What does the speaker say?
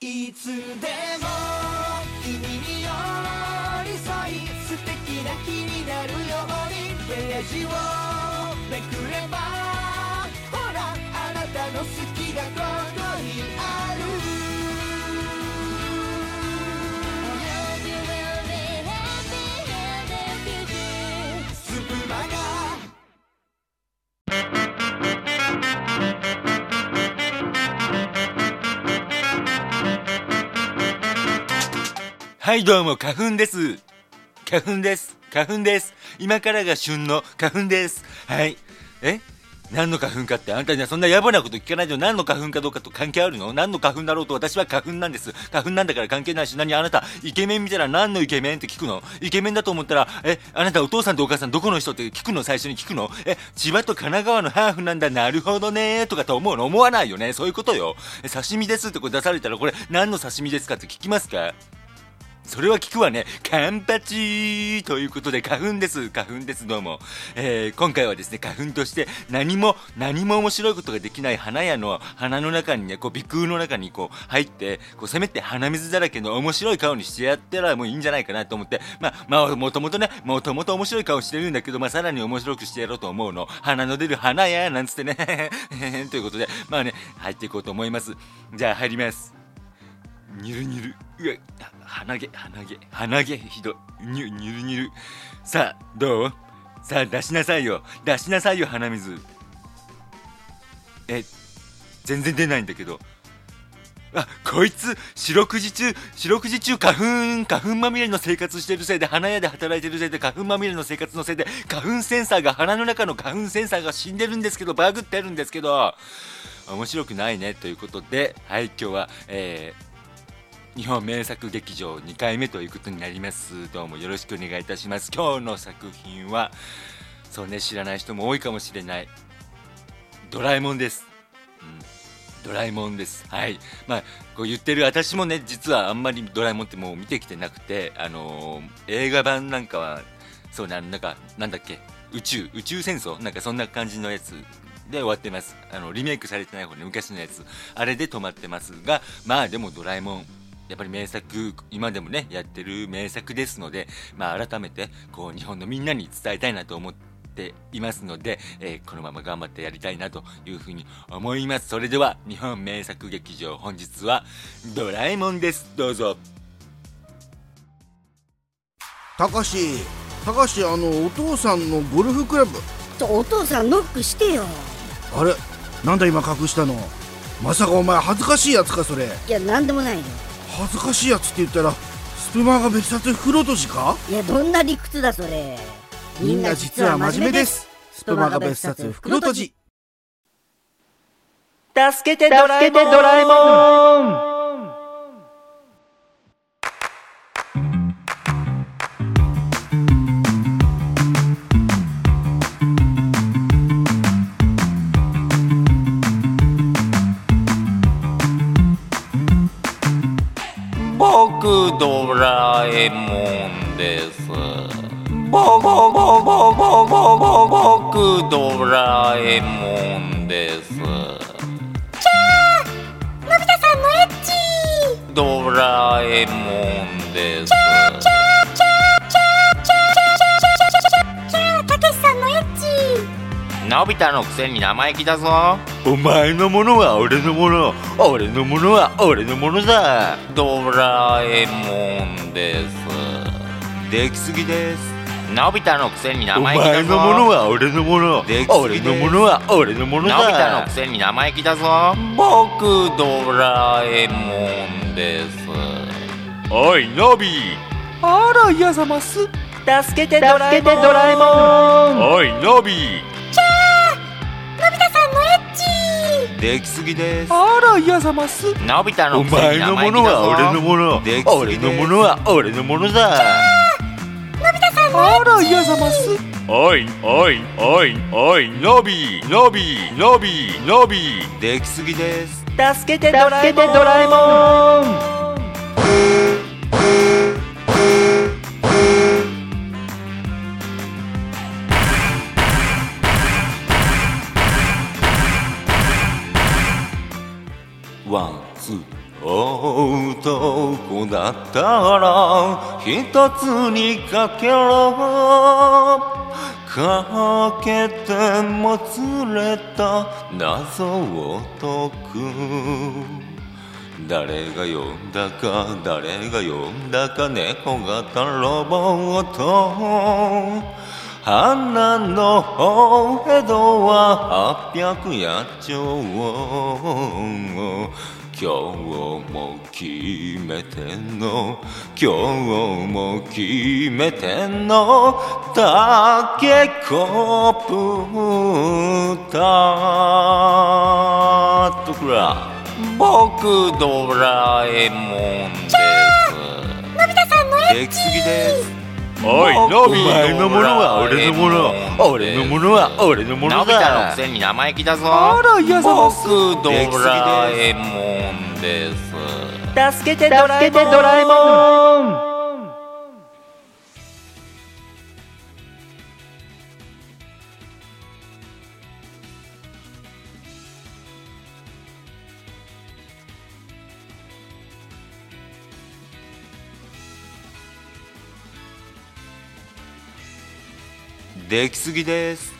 いつでも君に寄り添い素敵な気になるようにページをはいどうも花粉です。花粉です。花粉です。今からが旬の花粉です。はい。え？何の花粉かって？あんたにはそんな野暮なこと聞かないと何の花粉かどうかと関係あるの？何の花粉だろうと私は花粉なんです。花粉なんだから関係ないし何あなたイケメン見たら何のイケメンって聞くの？イケメンだと思ったらえ？あなたお父さんとお母さんどこの人って聞くの？最初に聞くの？え？千葉と神奈川のハーフなんだ。なるほどねとかと思うの？思わないよね？そういうことよ。刺身ですってこれ出されたらこれ何の刺身ですかって聞きますか？それは聞くわね。カンパチということで、花粉です。花粉です。どうも。えー、今回はですね、花粉として何も、何も面白いことができない花屋の鼻の中にね、こう、鼻腔の中にこう、入って、こう、せめて鼻水だらけの面白い顔にしてやったらもういいんじゃないかなと思って、まあ、まあ、もともとね、もともと面白い顔してるんだけど、まあ、さらに面白くしてやろうと思うの。鼻の出る花屋なんつってね、ということで、まあね、入っていこうと思います。じゃあ、入ります。にるにるうわ鼻毛鼻毛。鼻毛ひどい。にゅにゅるにるさあどう？さあ出しなさいよ。出しなさいよ鼻水。え全然出ないんだけど。あこいつ四六時中四六時中花粉花粉まみれの生活してるせいで花屋で働いてるせいで花粉まみれの生活のせいで花粉センサーが鼻の中の花粉センサーが死んでるんですけどバグってるんですけど。面白くないねということではい今日はえー日本名作劇場2回目ということになります。どうもよろしくお願いいたします。今日の作品はそうね知らない人も多いかもしれないドラえもんです、うん、ドラえもんです。はい。まあこう言ってる私もね実はあんまりドラえもんってもう見てきてなくてあのー映画版なんかはそうねなんかなんだっけ？宇宙。宇宙戦争？なんかそんな感じのやつで終わってます。あのリメイクされてない方ね昔のやつ。あれで止まってますがまあでもドラえもんやっぱり名作今でもねやってる名作ですので、まあ、改めてこう日本のみんなに伝えたいなと思っていますので、えーこのまま頑張ってやりたいなというふうに思います。それでは日本名作劇場本日はドラえもんです。どうぞ。たかしたかしあのお父さんのゴルフクラブ。ちょお父さんノックしてよ。あれなんだ今隠したの？まさかお前恥ずかしいやつかそれ。いやなんでもないよ恥ずかしいやつって言ったらスプマガ別冊袋とじか？いやどんな理屈だそれ。みんな実は真面目です。スプマガ別冊袋とじ。助けてドラえもんドラえもんです。ぼぼぼぼぼぼぼ僕ドラえもんです。のび太さんのエッチドラえもんです。のび太のくせに生意気だぞ。お前のものは俺のもの。俺のものは俺のものだ。ドラえもんです。できすぎです。のび太のくせにお生意気だ前のものぞ。は俺のもの。俺のものは俺のもののび太のだくせに生意気だぞ。僕ドラえもんです。おいのび。あら嫌ざます。助けてドラえもん。ドラえもん。おいのびできすぎです。あら嫌ざます。のび太のお前のもの。は俺のもの。俺のものは俺のものだ。あら嫌ざます。おいおいおいおい。のびのびのびのび。できすぎです。助けてドラえもん。ドラえもんワンツー。男だったら一つにかけろかけてもつれた謎を解く。誰が呼んだか誰が呼んだか猫型ロボット花の江戸は800や兆今日も決めてんの？今日も決めてんの？タケコプタとくら僕ドラえもんです。のび太さんのエッできすぎですおい。お前のものは俺のもの。俺のものは俺のもののび太のだくせに生意気だぞ。あら嫌ざます。僕ドラえもんです。助けてドラえもん。ドラえもんできすぎです。